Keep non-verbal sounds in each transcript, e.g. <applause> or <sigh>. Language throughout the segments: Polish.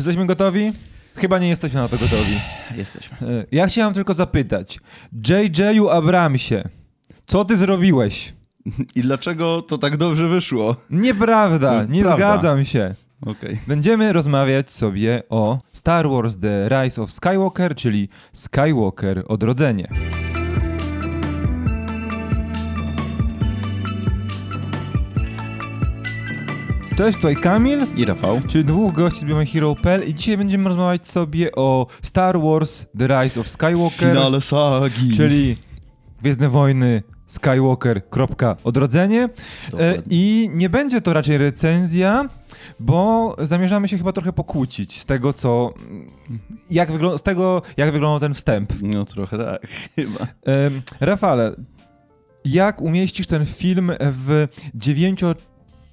Czy jesteśmy gotowi? Chyba nie jesteśmy na to gotowi. Jesteśmy. E, Ja chciałem tylko zapytać. JJ-u Abramsie, co ty zrobiłeś? <laughs> I dlaczego to tak dobrze wyszło? Nieprawda, <laughs> nie Prawda. zgadzam się. Okej. Będziemy rozmawiać sobie o Star Wars The Rise of Skywalker, czyli Skywalker Odrodzenie. Cześć, tutaj Kamil, I Rafał? czyli dwóch gości z Bioma Hero.pl i dzisiaj będziemy rozmawiać sobie o Star Wars The Rise of Skywalker, Finale sagi. czyli Gwiezdne Wojny Skywalker. kropka, Odrodzenie. E. I nie będzie to raczej recenzja, bo zamierzamy się chyba trochę pokłócić z tego, co. Jak z tego, jak wyglądał ten wstęp. No trochę tak, <laughs> chyba. Em, Rafale, jak umieścisz ten film w dziewięcio,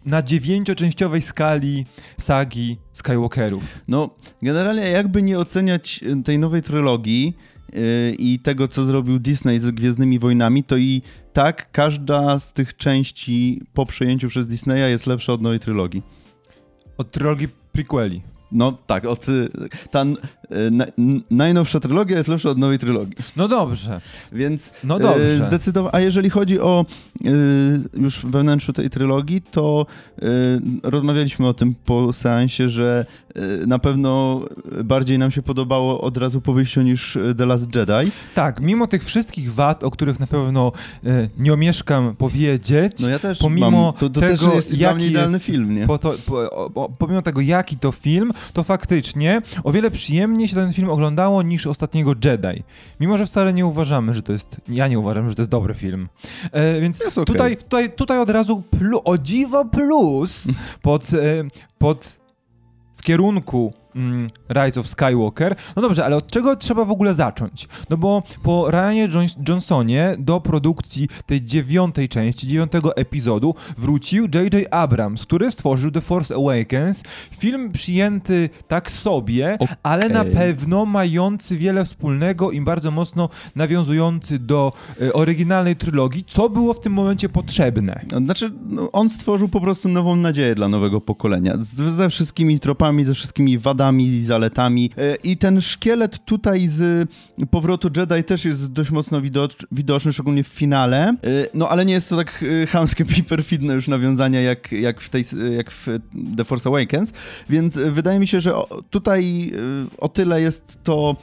na dziewięcioczęściowej skali sagi Skywalkerów? No, generalnie jakby nie oceniać y, tej nowej trylogii yy, i tego, co zrobił Disney z Gwiezdnymi Wojnami, to i tak każda z tych części po przejęciu przez Disneya jest lepsza od nowej trylogii. Od trylogii prequeli. No tak, od, y, ta y, na, najnowsza trylogia jest lepsza od nowej trylogii. No dobrze. Więc No dobrze. zdecydowanie. A jeżeli chodzi o y, już we wnętrzu tej trylogii, to y, rozmawialiśmy o tym po seansie, że y, na pewno bardziej nam się podobało od razu po wyjściu niż y, The Last Jedi. Tak, mimo tych wszystkich wad, o których na pewno nie omieszkam powiedzieć, No ja też Pomimo mam, to, to też tego, jest dla jaki idealny jest film, nie? po to, po, pomimo tego, jaki to film, to faktycznie o wiele przyjemniej się ten film oglądało niż ostatniego Jedi. Mimo, że wcale nie uważamy, że to jest. Ja nie uważam, że to jest dobry film. E, więc okej. tutaj, tutaj, tutaj od razu plu, o dziwo plus pod, e, pod w kierunku mm, Rise of Skywalker. No dobrze, ale od czego trzeba w ogóle zacząć? No bo po Ryanie Johnsonie do produkcji tej dziewiątej części, dziewiątego epizodu wrócił J.J. Abrams, który stworzył The Force Awakens. Film przyjęty tak sobie, ale na pewno mający wiele wspólnego i bardzo mocno nawiązujący do e, oryginalnej trylogii, co było w tym momencie potrzebne. Znaczy, no, on stworzył po prostu nową nadzieję dla nowego pokolenia. Z, ze wszystkimi tropami, ze wszystkimi wadami, zaletami. E, I ten szkielet tutaj z powrotu Jedi też jest dość mocno widocz, widoczny, szczególnie w finale. E, No ale nie jest to tak e, chamskie <laughs> i perfidne już nawiązania jak, jak, w tej, jak w The Force Awakens. Więc wydaje mi się, że tutaj o tyle jest to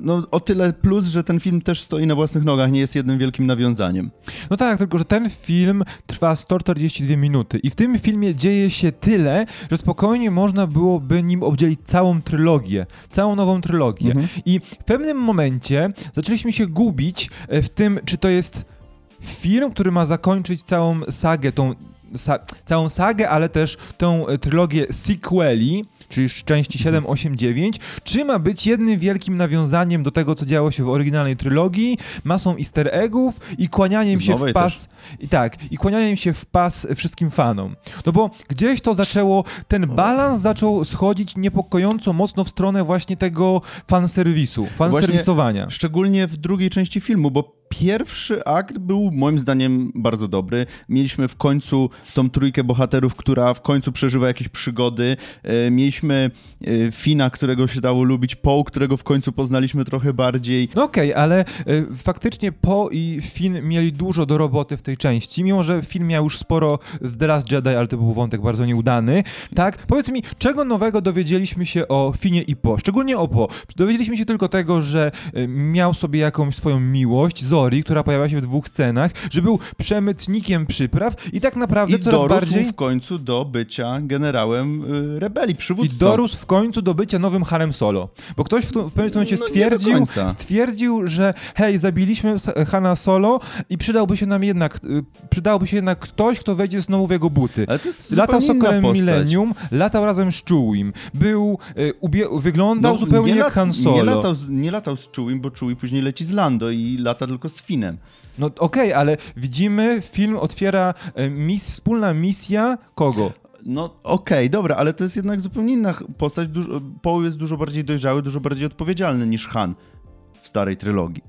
no, o tyle plus, że ten film też stoi na własnych nogach, nie jest jednym wielkim nawiązaniem. No tak, tylko że ten film trwa 142 minuty i w tym filmie dzieje się tyle, że spokojnie można byłoby nim obdzielić całą trylogię, całą nową trylogię. Mhm. I w pewnym momencie zaczęliśmy się gubić e, w tym, czy to jest film, który ma zakończyć całą sagę, tą sa całą sagę, ale też tą e, trylogię sequeli, czyli części 7, 8, 9, czy ma być jednym wielkim nawiązaniem do tego, co działo się w oryginalnej trylogii, masą easter eggów i kłanianiem Z się w pas. I tak, i kłanianiem się w pas wszystkim fanom. No bo gdzieś to zaczęło, ten balans zaczął schodzić niepokojąco mocno w stronę właśnie tego fanserwisu, fanserwisowania. Szczególnie w drugiej części filmu, bo pierwszy akt był moim zdaniem bardzo dobry. Mieliśmy w końcu tą trójkę bohaterów, która w końcu przeżywa jakieś przygody. E, Mieliśmy e, Fina, którego się dało lubić, Poe, którego w końcu poznaliśmy trochę bardziej. No okej, ale y, faktycznie Po i Finn mieli dużo do roboty w tej części, mimo że film miał już sporo w The Last Jedi, ale to był wątek bardzo nieudany. Tak, powiedz mi, czego nowego dowiedzieliśmy się o Finie i Po? Szczególnie o Po. Dowiedzieliśmy się tylko tego, że y, miał sobie jakąś swoją miłość, Zori, która pojawia się w dwóch scenach, że był przemytnikiem przypraw i tak naprawdę I coraz bardziej... w końcu do bycia generałem rebelii, przywódcą. Dorósł w końcu do bycia nowym Hanem Solo. Bo ktoś w, w pewnym momencie No, stwierdził, stwierdził, że hej, zabiliśmy Hana Solo i przydałby się nam jednak, y, przydałby się jednak ktoś, kto wejdzie znowu w jego buty. Ale to jest Latał zupełnie Sokolem. Millennium, latał razem z Chewim. Był, y, ubie- wyglądał zupełnie No, nie jak Han Solo. Nie latał, z- nie latał z Chewiem, bo Chewie później leci z Lando i lata tylko z Finem. No okej, ale widzimy, film otwiera y, mis, wspólna misja kogo? No okej, dobra, ale to jest jednak zupełnie inna postać. Dużo, jest dużo bardziej dojrzały, dużo bardziej odpowiedzialny niż Han w starej trylogii.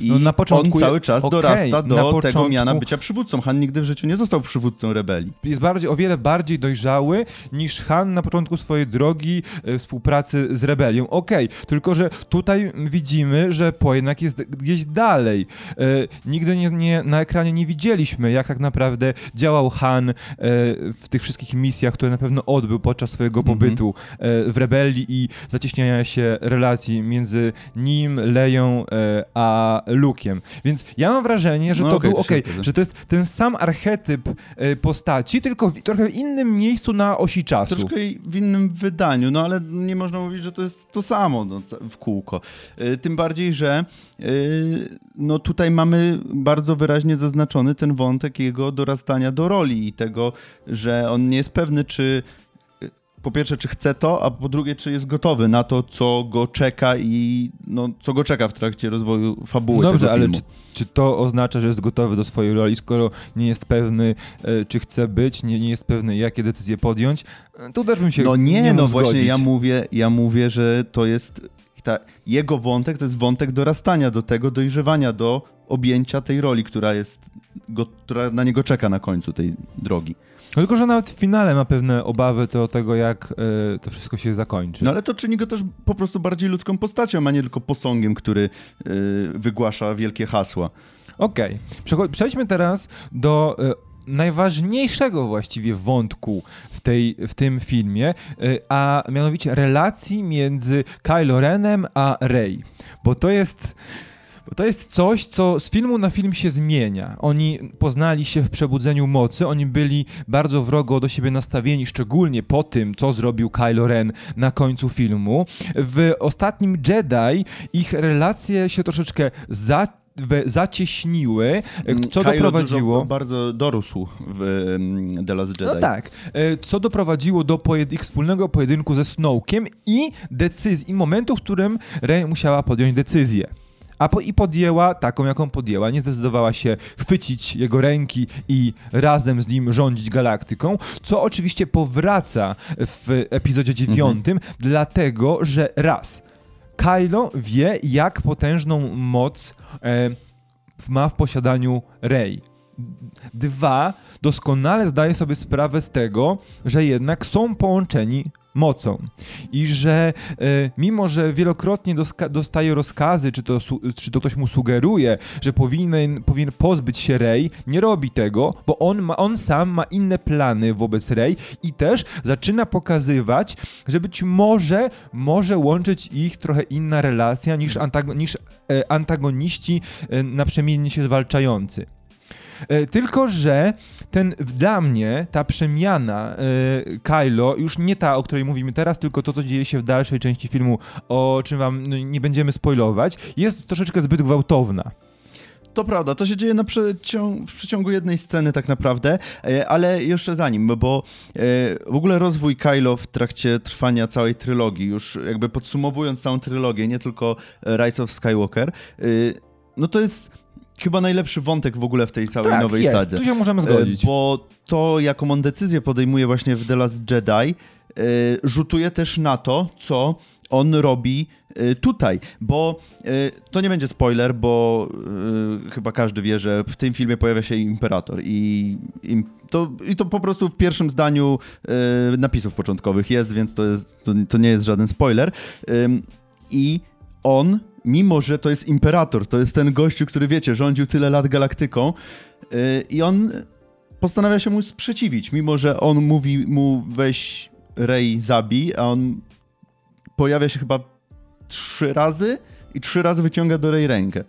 I No, na początku on cały czas okej, dorasta do na tego początku- miana bycia przywódcą. Han nigdy w życiu nie został przywódcą rebelii. jest bardziej, o wiele bardziej dojrzały niż Han na początku swojej drogi e, współpracy z rebelią. Okej, tylko że tutaj widzimy, że Po jednak jest gdzieś dalej. E, nigdy nie, nie, na ekranie nie widzieliśmy, jak tak naprawdę działał Han e, w tych wszystkich misjach, które na pewno odbył podczas swojego Mhm. pobytu e, w rebelii i zacieśniania się relacji między nim, Leją e, a Luke'iem. Więc ja mam wrażenie, że No to okej, był zgadza. że to jest ten sam archetyp e, postaci, tylko w trochę innym miejscu na osi czasu. Troszkę w innym wydaniu, no ale nie można mówić, że to jest to samo no, w kółko. Y, Tym bardziej, że y, no tutaj mamy bardzo wyraźnie zaznaczony ten wątek jego dorastania do roli i tego, że on nie jest pewny, czy y, po pierwsze, czy chce to, a po drugie, czy jest gotowy na to, co go czeka i no, co go czeka w trakcie rozwoju fabuły Dobrze, tego ale czy, czy to oznacza, że jest gotowy do swojej roli, skoro nie jest pewny, e, czy chce być, nie, nie jest pewny, jakie decyzje podjąć? E, Tu też bym się No nie, nie no właśnie zgodzić. ja mówię, ja mówię, że to jest ta, jego wątek, to jest wątek dorastania do tego, dojrzewania do objęcia tej roli, która jest, go, która na niego czeka na końcu tej drogi. No Tylko, że nawet w finale ma pewne obawy do tego, jak e, to wszystko się zakończy. No ale to czyni go też po prostu bardziej ludzką postacią, a nie tylko posągiem, który y, wygłasza wielkie hasła. Okej, Przecho- przejdźmy teraz do e, najważniejszego właściwie wątku w, tej, w tym filmie, a mianowicie relacji między Kylo Renem a Rey. Bo to jest... Bo to jest coś, co z filmu na film się zmienia. Oni poznali się w przebudzeniu mocy, oni byli bardzo wrogo do siebie nastawieni, szczególnie po tym, co zrobił Kylo Ren na końcu filmu. W ostatnim Jedi ich relacje się troszeczkę za, we, zacieśniły, co Kylo doprowadziło... Dużo, bardzo dorósł w mm, The Last Jedi. No tak, e, co doprowadziło do pojed- ich wspólnego pojedynku ze Snowkiem i decyzji, i momentu, w którym Rey musiała podjąć decyzję. A po, i podjęła taką, jaką podjęła. Nie zdecydowała się chwycić jego ręki i razem z nim rządzić galaktyką, co oczywiście powraca w epizodzie dziewiątym, dlatego że raz, Kylo wie, jak potężną moc e, ma w posiadaniu Rey. Dwa, doskonale zdaje sobie sprawę z tego, że jednak są połączeni mocą i że e, mimo, że wielokrotnie dostaje rozkazy, czy to, czy to ktoś mu sugeruje, że powinien, powinien pozbyć się Rey, nie robi tego, bo on, ma, on sam ma inne plany wobec Rey i też zaczyna pokazywać, że być może może łączyć ich trochę inna relacja niż, antago- niż e, antagoniści e, naprzemiennie się zwalczający. E, Tylko, że ten dla mnie ta przemiana e, Kylo, już nie ta, o której mówimy teraz, tylko to, co dzieje się w dalszej części filmu, o czym wam no, nie będziemy spoilować, jest troszeczkę zbyt gwałtowna. To prawda, to się dzieje na przecią- w przeciągu jednej sceny tak naprawdę, e, ale jeszcze zanim, bo w ogóle rozwój Kylo w trakcie trwania całej trylogii, już jakby podsumowując całą trylogię, nie tylko Rise of Skywalker, no to jest chyba najlepszy wątek w ogóle w tej całej tak, nowej jest, sadze. tu się możemy zgodzić. E, Bo to, jaką on decyzję podejmuje właśnie w The Last Jedi, e, rzutuje też na to, co on robi e, tutaj, bo to nie będzie spoiler, bo chyba każdy wie, że w tym filmie pojawia się Imperator i, to, i to po prostu w pierwszym zdaniu napisów początkowych jest, więc to, jest, to, to nie jest żaden spoiler. I on, mimo że to jest Imperator, to jest ten gościu, który wiecie, rządził tyle lat galaktyką yy, i on postanawia się mu sprzeciwić, mimo że on mówi mu weź Rey zabij, a on pojawia się chyba trzy razy i trzy razy wyciąga do Rey rękę.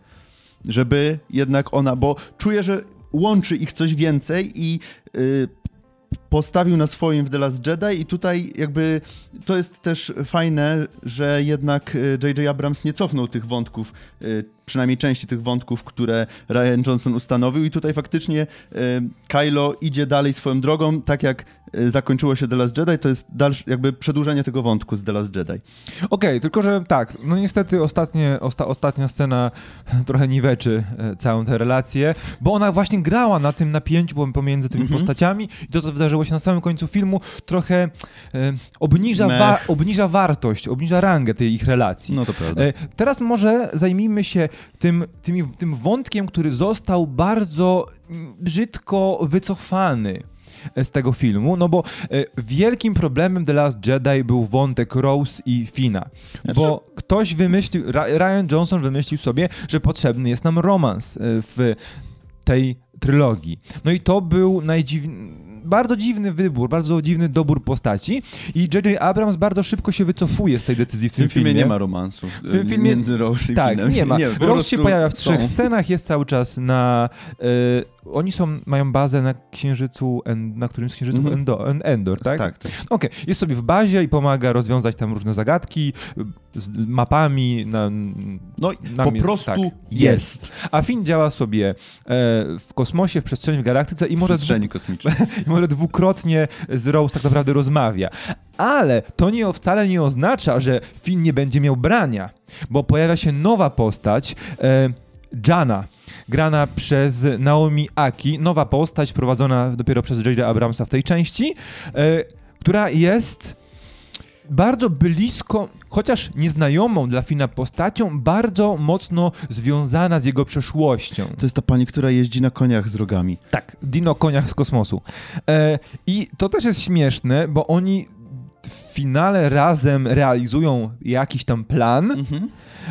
Żeby jednak ona, bo czuje, że łączy ich coś więcej i yy, postawił na swoim w The Last Jedi i tutaj jakby to jest też fajne, że jednak J.J. Abrams nie cofnął tych wątków, y, przynajmniej części tych wątków, które Ryan Johnson ustanowił i tutaj faktycznie y, Kylo idzie dalej swoją drogą, tak jak y, zakończyło się The Last Jedi, to jest dalsze, jakby przedłużenie tego wątku z The Last Jedi. Okej, tylko że tak, no niestety ostatnie, osta, ostatnia scena <laughs> trochę niweczy e, całą tę relację, bo ona właśnie grała na tym napięciu pom- pomiędzy tymi Mhm. postaciami i to, co wydarzyło się na samym końcu filmu, trochę e, obniża, wa- obniża wartość, obniża rangę tej ich relacji. No to prawda. E, Teraz może zajmijmy się tym, tymi, tym wątkiem, który został bardzo brzydko wycofany z tego filmu, no bo e, wielkim problemem The Last Jedi był wątek Rose i Fina, Znaczy- bo ktoś wymyślił, Ryan Johnson wymyślił sobie, że potrzebny jest nam romans e, w tej trylogii. No i to był najdziwny, bardzo dziwny wybór, bardzo dziwny dobór postaci i J.J. Abrams bardzo szybko się wycofuje z tej decyzji w, W tym filmie nie ma romansu W tym filmie- między Rose i Tak, Finem. nie ma. <laughs> po Rose się pojawia w trzech są. scenach, jest cały czas na... e, oni są, mają bazę na księżycu, en, na którymś z księżyców Mhm. Endo, en, Endor, tak? Tak, tak. Okej, jest sobie w bazie i pomaga rozwiązać tam różne zagadki y, z mapami. Na, No Na po prostu tak, jest. a Finn działa sobie e, w kosmosie, w przestrzeni, w galaktyce i W może, przestrzeni kosmicznej. <laughs> może dwukrotnie z Rose tak naprawdę rozmawia. Ale to nie, wcale nie oznacza, że Finn nie będzie miał brania, bo pojawia się nowa postać, e, Jana, grana przez Naomi Aki, nowa postać prowadzona dopiero przez J.J. Abramsa w tej części, e, która jest bardzo blisko, chociaż nieznajomą dla Fina postacią, bardzo mocno związana z jego przeszłością. To jest ta pani, która jeździ na koniach z rogami. Tak, Dino Koniach z kosmosu. E, I to też jest śmieszne, bo oni w finale razem realizują jakiś tam plan Mhm.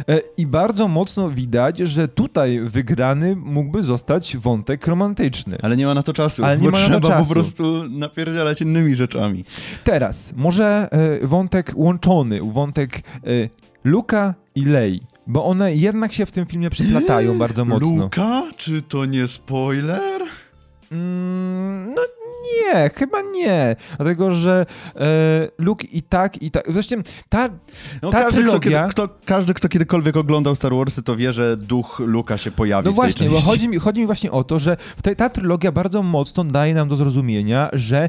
e, i bardzo mocno widać, że tutaj wygrany mógłby zostać wątek romantyczny. Ale nie ma na to czasu, Ale nie ma na to trzeba czasu. po prostu napierdzielać innymi rzeczami. Teraz, może e, wątek łączony, wątek e, Luka i Lei, bo one jednak się w tym filmie przeplatają bardzo mocno. Luka? Czy to nie spoiler? Mm, nie, chyba nie. Dlatego, że e, Luke i tak, i tak. Zresztą ta. No, Ta każdy, kto, trylogia- kiedy, kto, każdy, kto kiedykolwiek oglądał Star Warsy, to wie, że duch Luka się pojawi No w tej właśnie, bo chodzi mi, chodzi mi właśnie o to, że w tej, ta trylogia bardzo mocno daje nam do zrozumienia, że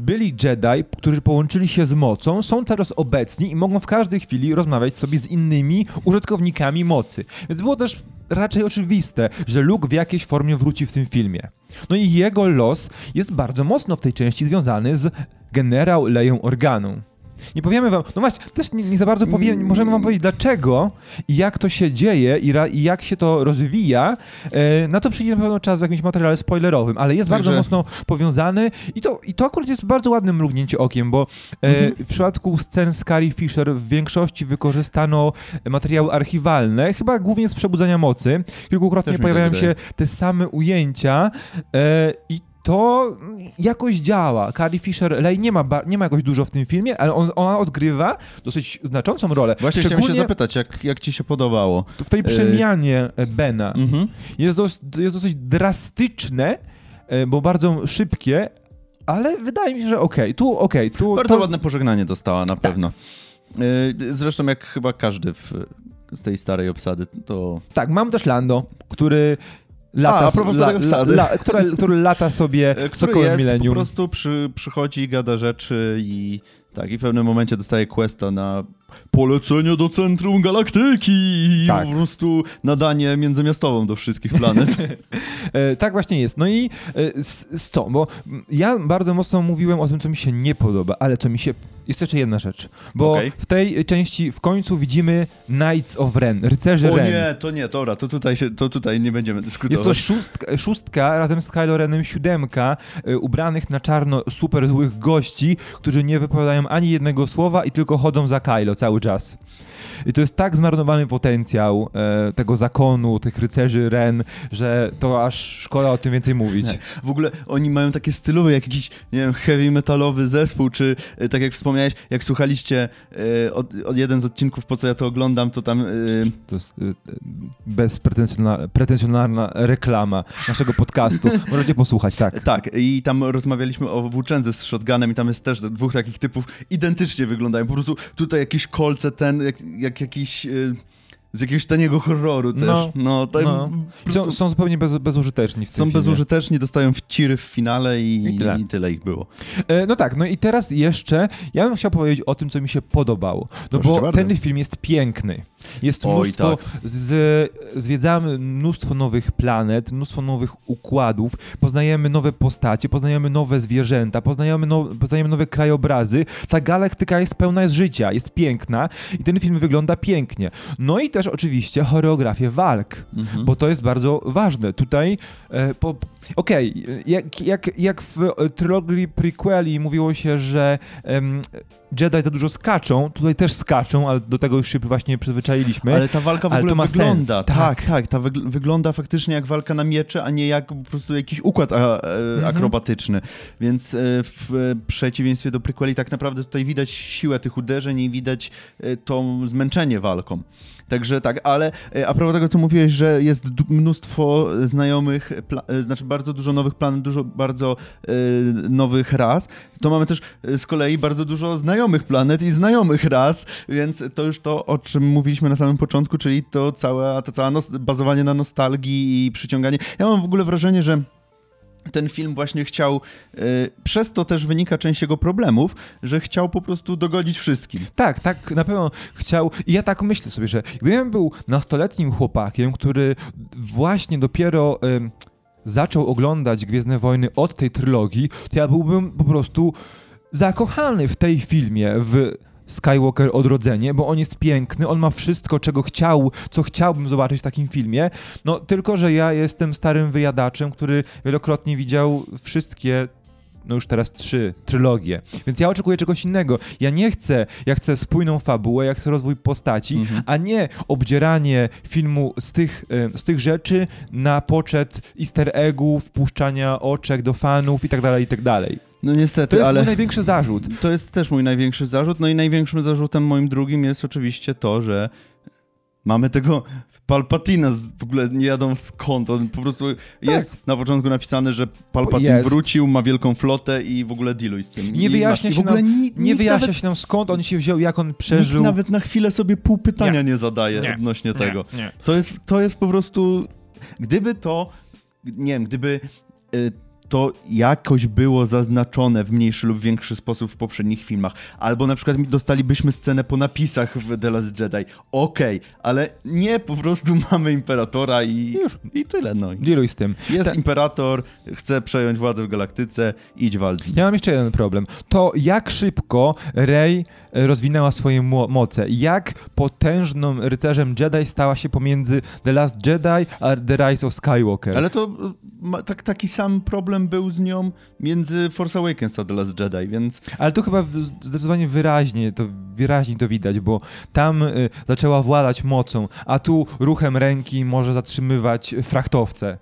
byli Jedi, którzy połączyli się z mocą, są coraz obecni i mogą w każdej chwili rozmawiać sobie z innymi użytkownikami mocy. Więc było też raczej oczywiste, że Luke w jakiejś formie wróci w tym filmie. No i jego los jest bardzo mocno w tej części związany z generał Leją Organą. Nie powiemy wam, no właśnie, też nie, nie za bardzo powiem, Mm. możemy wam powiedzieć dlaczego i jak to się dzieje i, ra, i jak się to rozwija. E, na to przyjdzie na pewno czas w jakimś materiale spoilerowym, ale jest Także- bardzo mocno powiązany i to, i to akurat jest bardzo ładne mrugnięcie okiem, bo e, Mhm. w przypadku scen z Carrie Fisher w większości wykorzystano materiały archiwalne, chyba głównie z Przebudzenia Mocy. Kilkukrotnie pojawiają się te same ujęcia e, i to jakoś działa. Carrie Fisher, Lej nie ma, nie ma jakoś dużo w tym filmie, ale on, ona odgrywa dosyć znaczącą rolę. Właśnie chciałem się Szczególnie zapytać, jak, jak ci się podobało? w tej przemianie e, Bena. Mhm. Jest, dos, jest dosyć drastyczne, e, bo bardzo szybkie, ale wydaje mi się, że okej, tu okej, tu... Bardzo to, ładne pożegnanie dostała, na pewno. Y, Zresztą jak chyba każdy w, z tej starej obsady, to... Tak, mam też Lando, który lata, A, a propos starej obsady. który, który lata sobie e, który jest, po Millennium. prostu przy, przychodzi, gada rzeczy i tak, i w pewnym momencie dostaje questa na polecenie do centrum galaktyki i Tak. po prostu nadanie międzymiastową do wszystkich planet. <laughs> E, tak właśnie jest. No i e, z, z co? Bo ja bardzo mocno mówiłem o tym, co mi się nie podoba, ale co mi się... Jest jeszcze jedna rzecz. Bo Okej. w tej części w końcu widzimy Knights of Ren, rycerzy o Ren. nie, to nie, dobra, to tutaj, się, to tutaj nie będziemy Jest dyskutować. to szóstka, szóstka razem z Kylo Renem siódemka y, ubranych na czarno super złych gości, którzy nie wypowiadają ani jednego słowa i tylko chodzą za Kylo cały czas. I to jest tak zmarnowany potencjał e, tego zakonu, tych rycerzy Ren, że to aż szkoda o tym więcej mówić. Nie. W ogóle oni mają takie stylowe, jak jakiś, nie wiem, heavy metalowy zespół, czy e, tak jak wspomniałeś, jak słuchaliście e, od, od jeden z odcinków, po co ja to oglądam, to tam... E, To jest y, y, bezpretensjonalna pretensjonalna reklama naszego podcastu. Możecie posłuchać, tak. Tak, i tam rozmawialiśmy o włóczędze z shotgunem i tam jest też dwóch takich typów, identycznie wyglądają. Po prostu tutaj jakieś kolce, ten, jak, jak jakiś... y, Z jakiegoś taniego horroru też. No, No, no. po Są, są zupełnie bez, bezużyteczni w tym są filmie. bezużyteczni, dostają wciry w finale i, I tyle. i tyle ich było. E, No tak, no i teraz jeszcze ja bym chciał powiedzieć o tym, co mi się podobało. No Proszę bo bardzo. ten film jest piękny. Jest Oj, mnóstwo, tak. z, zwiedzamy mnóstwo nowych planet, mnóstwo nowych układów, poznajemy nowe postacie, poznajemy nowe zwierzęta, poznajemy, no, poznajemy nowe krajobrazy. Ta galaktyka jest pełna z życia, jest piękna i ten film wygląda pięknie. No i też też oczywiście choreografię walk, Mhm. bo to jest bardzo ważne. Tutaj, e, po- okej, jak, jak, jak w e, trylogii prequeli mówiło się, że em, Jedi za dużo skaczą, tutaj też skaczą, ale do tego już się właśnie przyzwyczailiśmy. Ale ta walka w Ale ogóle wygląda. sens, tak, tak. tak, ta wygl- wygląda faktycznie jak walka na miecze, a nie jak po prostu jakiś układ e, Mhm. akrobatyczny. Więc e, w przeciwieństwie do prequeli tak naprawdę tutaj widać siłę tych uderzeń i widać to zmęczenie walką. Także tak, ale e, a propos tego, co mówiłeś, że jest mnóstwo znajomych, e, znaczy bardzo dużo nowych planów, dużo bardzo e, nowych ras, to mamy też z kolei bardzo dużo znajomych planet i znajomych ras, więc to już to, o czym mówiliśmy na samym początku, czyli to całe, to całe bazowanie na nostalgii i przyciąganie. Ja mam w ogóle wrażenie, że ten film właśnie chciał, e, przez to też wynika część jego problemów, że chciał po prostu dogodzić wszystkim. Tak, tak, na pewno chciał. I ja tak myślę sobie, że gdybym był nastoletnim chłopakiem, który właśnie dopiero em, zaczął oglądać Gwiezdne Wojny od tej trylogii, to ja byłbym po prostu zakochany w tej filmie, w Skywalker Odrodzenie, bo on jest piękny, on ma wszystko, czego chciał, co chciałbym zobaczyć w takim filmie. No tylko, że ja jestem starym wyjadaczem, który wielokrotnie widział wszystkie no już teraz trzy trylogie. Więc ja oczekuję czegoś innego. Ja nie chcę, ja chcę spójną fabułę, ja chcę rozwój postaci, Mhm. a nie obdzieranie filmu z tych, e, z tych rzeczy na poczet easter eggów, wpuszczania oczek do fanów i tak dalej, i tak dalej. No niestety, To jest ale... mój największy zarzut. To jest też mój największy zarzut. No i największym zarzutem moim drugim jest oczywiście to, że mamy tego Palpatina w ogóle nie wiadomo skąd. On po prostu jest na początku napisane, że Palpatine Tak. Jest. wrócił, ma wielką flotę i w ogóle dealuj z tym. Nie I wyjaśnia się nam- ni, Nie nikt wyjaśnia nawet, się nam skąd on się wziął, jak on Nikt przeżył. nawet na chwilę sobie pół pytania Nie. nie, zadaje Nie. odnośnie tego. Nie, nie. To jest, to jest po prostu. Gdyby to. Nie wiem, gdyby. To jakoś było zaznaczone w mniejszy lub większy sposób w poprzednich filmach. Albo na przykład dostalibyśmy scenę po napisach w The Last Jedi. Okej, ale nie, po prostu <laughs> mamy Imperatora i, Już. i tyle. No. Dealuj z tym. Jest Ta- Imperator, chce przejąć władzę w galaktyce, idź walcz. Ja mam jeszcze jeden problem. To jak szybko Rey rozwinęła swoje mo- moce. Jak potężnym rycerzem Jedi stała się pomiędzy The Last Jedi a The Rise of Skywalker. Ale to y, ma, tak, taki sam problem był z nią między Force Awakens a The Last Jedi, więc Ale tu chyba zdecydowanie wyraźnie to, wyraźnie to widać, bo tam y, zaczęła władać mocą, a tu ruchem ręki może zatrzymywać frachtowce.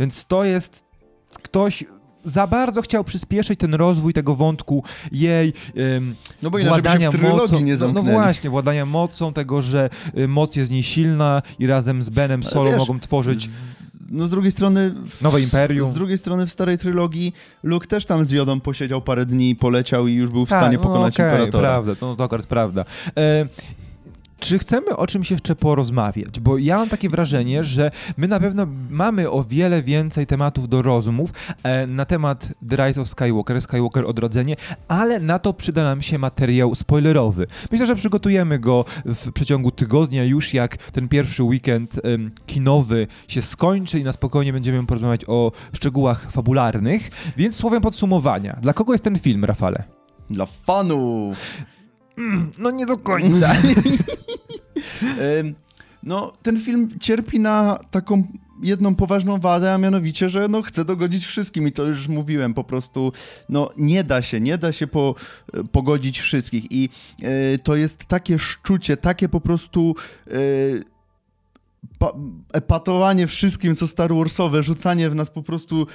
Więc to jest ktoś za bardzo chciał przyspieszyć ten rozwój tego wątku jej ym, No bo inaczej by się władania w trylogii mocą. nie no, no właśnie, władania mocą tego, że y, moc jest niesilna i razem z Benem Solo wiesz, mogą tworzyć Z, no z drugiej strony... W, nowe imperium. Z drugiej strony w starej trylogii Luke też tam z Jodą posiedział parę dni, poleciał i już był w stanie Tak, pokonać no, okej, Imperatora. prawda, no to akurat prawda. E, czy chcemy o czymś jeszcze porozmawiać? Bo ja mam takie wrażenie, że my na pewno mamy o wiele więcej tematów do rozmów e, na temat The Rise of Skywalker, Skywalker Odrodzenie, ale na to przyda nam się materiał spoilerowy. Myślę, że przygotujemy go w przeciągu tygodnia już jak ten pierwszy weekend em, kinowy się skończy i na spokojnie będziemy porozmawiać o szczegółach fabularnych. Więc słowem podsumowania. Dla kogo jest ten film, Rafale? Dla fanów! No nie do końca. <laughs> No, ten film cierpi na taką jedną poważną wadę, a mianowicie, że no, chce dogodzić wszystkim i to już mówiłem, po prostu no, nie da się, nie da się po, pogodzić wszystkich i y, to jest takie szczucie, takie po prostu pa, epatowanie wszystkim, co Star Warsowe, rzucanie w nas po prostu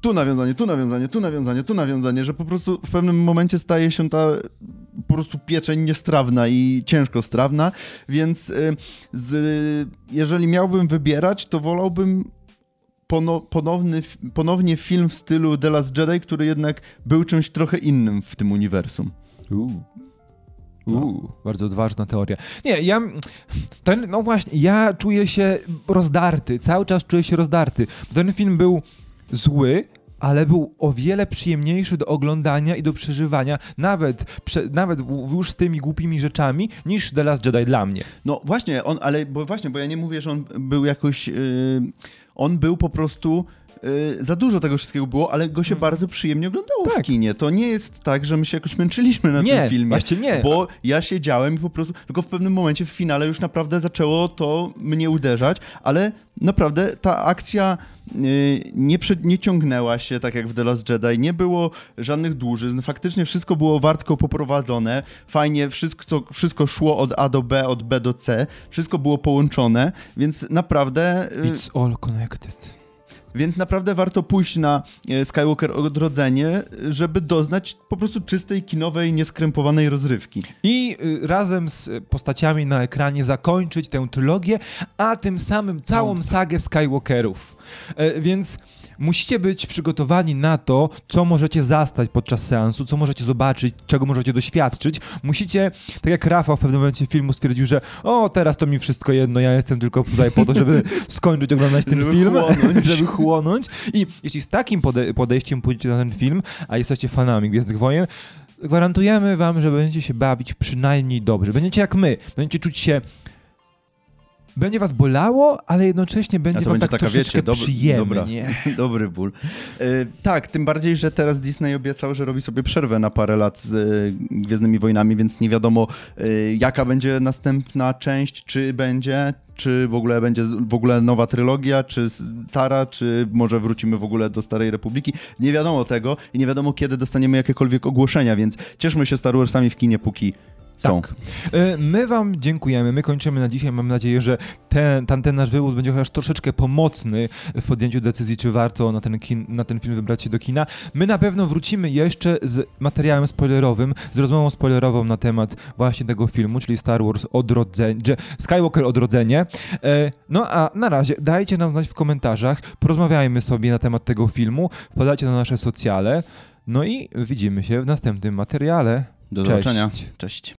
tu nawiązanie, tu nawiązanie, tu nawiązanie, tu nawiązanie, że po prostu w pewnym momencie staje się ta po prostu pieczeń niestrawna i ciężko strawna, więc y, z, jeżeli miałbym wybierać, to wolałbym pono, ponowny, ponownie film w stylu The Last Jedi, który jednak był czymś trochę innym w tym uniwersum. Uuu. Uuu, bardzo odważna teoria. Nie, ja. Ten, no właśnie, ja czuję się rozdarty. Cały czas czuję się rozdarty. Ten film był zły, ale był o wiele przyjemniejszy do oglądania i do przeżywania, nawet, prze, nawet już z tymi głupimi rzeczami, niż The Last Jedi dla mnie. No właśnie, on, ale bo właśnie, bo ja nie mówię, że on był jakoś. Yy, on był po prostu y, za dużo tego wszystkiego było, ale go się Mm. bardzo przyjemnie oglądało w Tak. kinie. To nie jest tak, że my się jakoś męczyliśmy na nie, tym filmie. właśnie nie. Bo ja siedziałem i po prostu, tylko w pewnym momencie w finale już naprawdę zaczęło to mnie uderzać, ale naprawdę ta akcja y, nie, prze, nie ciągnęła się tak jak w The Last Jedi, nie było żadnych dłużyzn, faktycznie wszystko było wartko poprowadzone, fajnie wszystko, wszystko szło od A do B, od B do C, wszystko było połączone, więc naprawdę... y, It's all connected. Więc naprawdę warto pójść na e, Skywalker Odrodzenie, żeby doznać po prostu czystej, kinowej, nieskrępowanej rozrywki. I y, razem z postaciami na ekranie zakończyć tę trylogię, a tym samym całą Całą sagę Skywalkerów. E, więc musicie być przygotowani na to, co możecie zastać podczas seansu, co możecie zobaczyć, czego możecie doświadczyć. Musicie, tak jak Rafał w pewnym momencie filmu stwierdził, że o, teraz to mi wszystko jedno, ja jestem tylko tutaj po to, żeby <laughs> skończyć oglądać ten Żeby film, chłonąć. <laughs> żeby chłonąć. I jeśli z takim pode- podejściem pójdziecie na ten film, a jesteście fanami Gwiezdnych Wojen, gwarantujemy wam, że będziecie się bawić przynajmniej dobrze. Będziecie jak my, będziecie czuć się... Będzie was bolało, ale jednocześnie będzie wam będzie tak taka, troszeczkę wiecie, dob- przyjemnie. <laughs> Dobry ból. E, tak, tym bardziej, że teraz Disney obiecał, że robi sobie przerwę na parę lat z e, Gwiezdnymi Wojnami, więc nie wiadomo, e, jaka będzie następna część, czy będzie, czy w ogóle będzie w ogóle nowa trylogia, czy stara, czy może wrócimy w ogóle do Starej Republiki. Nie wiadomo tego i nie wiadomo, kiedy dostaniemy jakiekolwiek ogłoszenia, więc cieszmy się Star Warsami w kinie, póki są. Tak. E, My wam dziękujemy, my kończymy na dzisiaj. Mam nadzieję, że ten, ten, ten nasz wywód będzie chociaż troszeczkę pomocny w podjęciu decyzji, czy warto na ten, kin, na ten film wybrać się do kina. My na pewno wrócimy jeszcze z materiałem spoilerowym, z rozmową spoilerową na temat właśnie tego filmu, czyli Star Wars Odrodzenie, Skywalker Odrodzenie. E, No a na razie dajcie nam znać w komentarzach, porozmawiajmy sobie na temat tego filmu, wpadajcie na nasze socjale, no i widzimy się w następnym materiale. Do Cześć. zobaczenia. Cześć.